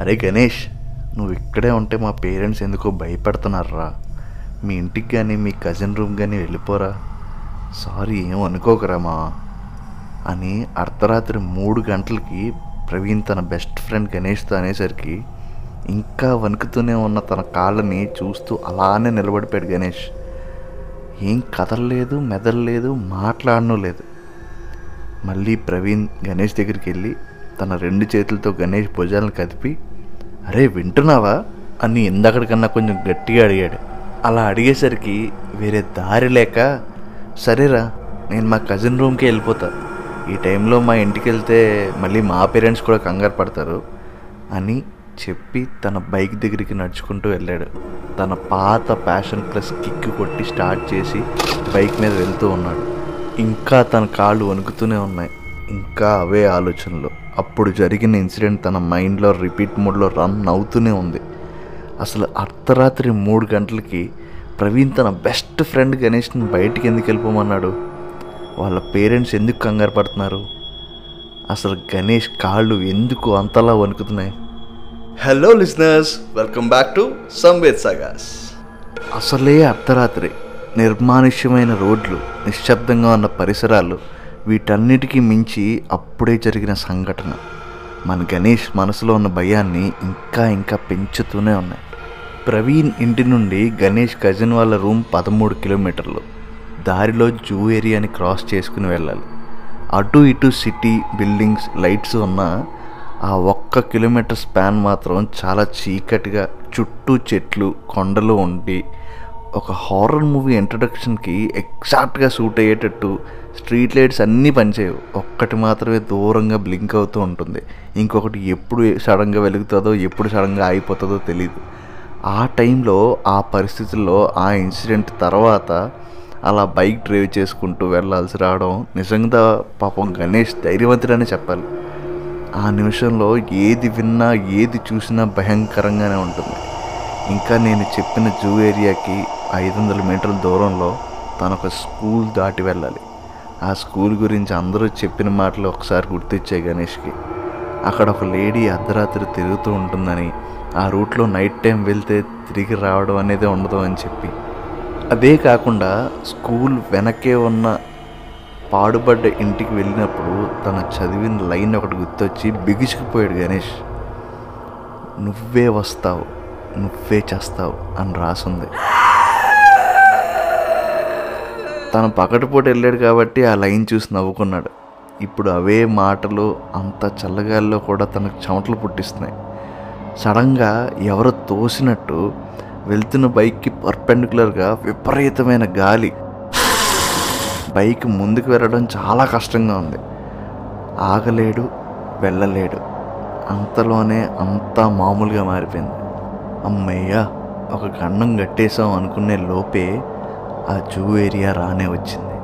అరే గణేష్ నువ్వు ఇక్కడే ఉంటే మా పేరెంట్స్ ఎందుకో భయపెడుతున్నారా మీ ఇంటికి కానీ మీ కజిన్ రూమ్ కానీ వెళ్ళిపోరా. సారీ ఏం అనుకోకరా మా అని అర్ధరాత్రి మూడు గంటలకి ప్రవీణ్ తన బెస్ట్ ఫ్రెండ్ గణేష్తో అనేసరికి ఇంకా వణుకుతూనే ఉన్న తన కాళ్ళని చూస్తూ అలానే నిలబడిపోయాడు గణేష్. ఏం కదలలేదు మెదలలేదు మాట్లాడను లేదు. మళ్ళీ ప్రవీణ్ గణేష్ దగ్గరికి వెళ్ళి తన రెండు చేతులతో గణేష్ భుజాలను కదిపి అరే వింటున్నావా? అని ఇందాకడికన్నా కొంచెం గట్టిగా అడిగాడు. అలా అడిగేసరికి వేరే దారి లేక సరేరా నేను మా కజిన్ రూమ్కి వెళ్ళిపోతా. ఈ టైంలో మా ఇంటికి వెళ్తే మళ్ళీ మా పేరెంట్స్ కూడా కంగారు పడతారు అని చెప్పి తన బైక్ దగ్గరికి నడుచుకుంటూ వెళ్ళాడు. తన పాత ప్యాషన్ ప్లస్ కిక్ కొట్టి స్టార్ట్ చేసి బైక్ మీద వెళ్తూ ఉన్నాడు. ఇంకా తన కాళ్ళు వణుకుతూనే ఉన్నాయి. ఇంకా అవే ఆలోచనలు. అప్పుడు జరిగిన ఇన్సిడెంట్ తన మైండ్లో రిపీట్ మోడ్లో రన్ అవుతూనే ఉంది. అసలు అర్ధరాత్రి మూడు గంటలకి ప్రవీణ్ తన బెస్ట్ ఫ్రెండ్ గణేష్ని బయటికి ఎందుకు వెళ్ళిపోమన్నాడు? వాళ్ళ పేరెంట్స్ ఎందుకు కంగారు పడుతున్నారు? అసలు గణేష్ కాళ్ళు ఎందుకు అంతలా వణుకుతున్నాయి? Hello listeners welcome back to Samved sagas అసలే అర్ధరాత్రి. నిర్మానుష్యమైన రోడ్లు నిశ్శబ్దంగా ఉన్న పరిసరాలు వీటన్నిటికీ మించి అప్పుడే జరిగిన సంఘటన. మన గణేష్ మనసులో ఉన్న భయాన్ని ఇంకా ఇంకా పెంచుతూనే ఉన్నాయి. ప్రవీణ్ ఇంటి నుండి గణేష్ కజిన్ వాళ్ళ రూమ్ పదమూడు కిలోమీటర్లు. దారిలో జూ ఏరియాని క్రాస్ చేసుకుని వెళ్ళాలి. అటు ఇటు సిటీ బిల్డింగ్స్ లైట్స్ ఉన్న ఆ ఒక్క కిలోమీటర్ స్పాన్ మాత్రం చాలా చీకటిగా చుట్టూ చెట్లు కొండలు ఉండి ఒక హారర్ మూవీ ఇంట్రడక్షన్కి ఎగ్జాక్ట్గా సూట్ అయ్యేటట్టు స్ట్రీట్ లైట్స్ అన్నీ పనిచేయవు. ఒక్కటి మాత్రమే దూరంగా బ్లింక్ అవుతూ ఉంటుంది. ఇంకొకటి ఎప్పుడు సడన్గా వెలుగుతుందో ఎప్పుడు సడన్గా ఆగిపోతుందో తెలియదు ఆ టైంలో ఆ పరిస్థితుల్లో ఆ ఇన్సిడెంట్ తర్వాత అలా బైక్ డ్రైవ్ చేసుకుంటూ వెళ్ళాల్సి రావడం నిజంగా పాపం గణేష్ ధైర్యవంతుడని చెప్పాలి. ఆ నిమిషంలో ఏది విన్నా ఏది చూసినా భయంకరంగానే ఉంటుంది. ఇంకా నేను చెప్పిన జూ ఏరియాకి ఐదు వందల మీటర్ల దూరంలో తనొక ఒక స్కూల్ దాటి వెళ్ళాలి. ఆ స్కూల్ గురించి అందరూ చెప్పిన మాటలు ఒకసారి గుర్తిచ్చాయి గణేష్కి. అక్కడ ఒక లేడీ అర్ధరాత్రి తిరుగుతూ ఉంటుందని ఆ రూట్లో నైట్ టైం వెళ్తే తిరిగి రావడం అనేది ఉండదు అని చెప్పి. అదే కాకుండా స్కూల్ వెనకే ఉన్న పాడుబడ్డ ఇంటికి వెళ్ళినప్పుడు తను చదివిన లైన్ ఒకటి గుర్తొచ్చి బిగుసుకుపోయాడు గణేష్. నువ్వే వస్తావు నువ్వే చేస్తావు అని రాసుంది. తను పకటిపూట వెళ్ళాడు కాబట్టి ఆ లైన్ చూసి నవ్వుకున్నాడు. ఇప్పుడు అవే మాటలు అంత చల్లగాల్లో కూడా తనకు చెమటలు పుట్టిస్తున్నాయి. సడన్గా ఎవరో తోసినట్టు వెళ్తున్న బైక్కి పర్పెండికులర్గా విపరీతమైన గాలి. బైక్ ముందుకు వెళ్ళడం చాలా కష్టంగా ఉంది. ఆగలేడు వెళ్ళలేడు. అంతలోనే అంతా మామూలుగా మారిపోయింది. అమ్మయ్యా ఒక గండం కట్టేసాం అనుకునే లోపే ఆ జూ ఏరియా రానే వచ్చింది.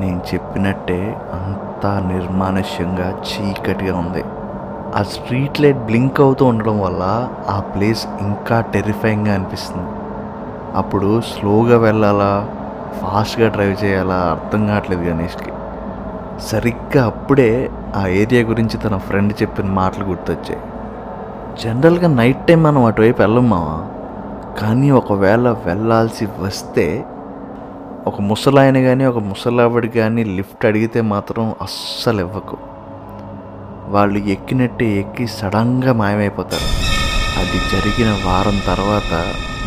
నేను చెప్పినట్టే అంతా నిర్మానుష్యంగా చీకటిగా ఉంది. ఆ స్ట్రీట్ లైట్ బ్లింక్ అవుతూ ఉండడం వల్ల ఆ ప్లేస్ ఇంకా టెరిఫైయింగ్గా అనిపిస్తుంది. అప్పుడు స్లోగా వెళ్ళాలా ఫాస్ట్గా డ్రైవ్ చేయాలా అర్థం కావట్లేదు గణేష్కి. సరిగ్గా అప్పుడే ఆ ఏరియా గురించి తన ఫ్రెండ్ చెప్పిన మాటలు గుర్తొచ్చాయి. జనరల్గా నైట్ టైం మనం అటువైపు వెళ్ళమ్మా కానీ ఒకవేళ వెళ్ళాల్సి వస్తే ఒక ముసలాయన కానీ ఒక ముసలావిడ కానీ లిఫ్ట్ అడిగితే మాత్రం అస్సలు ఇవ్వకు. వాళ్ళు ఎక్కినట్టే ఎక్కి సడన్గా మాయమైపోతారు. అది జరిగిన వారం తర్వాత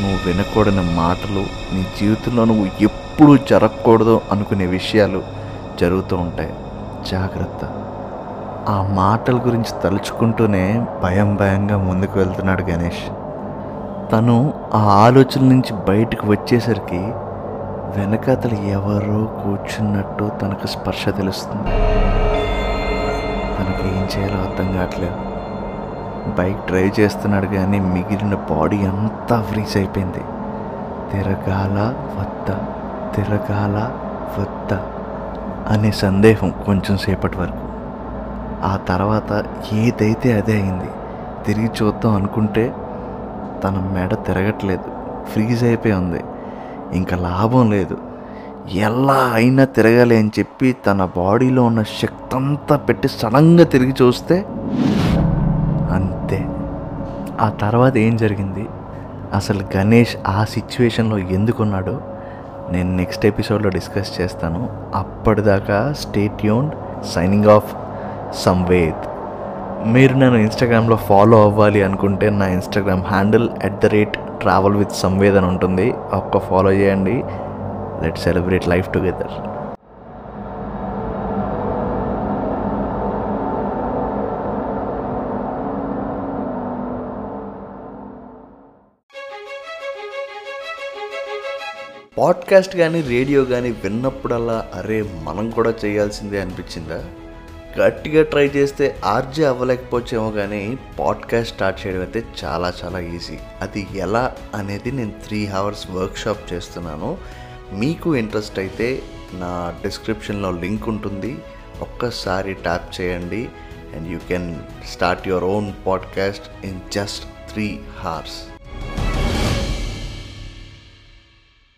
నువ్వు వినకూడని మాటలు నీ జీవితంలో నువ్వు ఎప్పుడూ జరగకూడదు అనుకునే విషయాలు జరుగుతూ ఉంటాయి. జాగ్రత్త. ఆ మాటల గురించి తలుచుకుంటూనే భయం భయంగా ముందుకు వెళ్తున్నాడు గణేష్. తను ఆ ఆలోచన నుంచి బయటకు వచ్చేసరికి వెనకతలు ఎవరో కూర్చున్నట్టు తనకు స్పర్శ తెలుస్తుంది. తనకి ఏం చేయాలో అర్థం కావట్లేదు. బైక్ డ్రైవ్ చేస్తున్నాడు కానీ మిగిలిన బాడీ అంతా ఫ్రీజ్ అయిపోయింది. తిరగాల వద్ద తిరగాల వద్ద అనే సందేహం కొంచెం సేపటి వరకు. ఆ తర్వాత ఏదైతే అదే అయింది తిరిగి చూద్దాం అనుకుంటే తన మెడ తిరగట్లేదు. ఫ్రీజ్ అయిపోయి ఉంది. ఇంకా లాభం లేదు. ఎలా అయినా తిరగాలి అని చెప్పి తన బాడీలో ఉన్న శక్తి అంతా పెట్టి సడన్గా తిరిగి చూస్తే అంతే. ఆ తర్వాత ఏం జరిగింది? అసలు గణేష్ ఆ సిచ్యువేషన్లో ఎందుకున్నాడో నేను నెక్స్ట్ ఎపిసోడ్లో డిస్కస్ చేస్తాను. అప్పటిదాకా స్టేట్ యూన్ సైనింగ్ ఆఫ్ సంవేద్. మీరు నన్ను ఇన్స్టాగ్రామ్లో ఫాలో అవ్వాలి అనుకుంటే నా Instagram handle at the rate travel with Samvedana ఉంటుంది ఒక్క ఫాలో చేయండి let celebrate life together podcast కానీ రేడియో కానీ విన్నప్పుడల్లా అరే మనం కూడా చేయాల్సిందే అనిపించిందా గట్టిగా ట్రై చేస్తే ఆర్జే అవ్వలేకపోవచ్చేమో కానీ పాడ్కాస్ట్ స్టార్ట్ చేయడం అయితే చాలా చాలా ఈజీ. అది ఎలా అనేది నేను త్రీ అవర్స్ వర్క్షాప్ చేస్తున్నాను. మీకు ఇంట్రెస్ట్ అయితే నా డిస్క్రిప్షన్లో లింక్ ఉంటుంది. ఒక్కసారి ట్యాప్ చేయండి. And you can start your own podcast in just three hours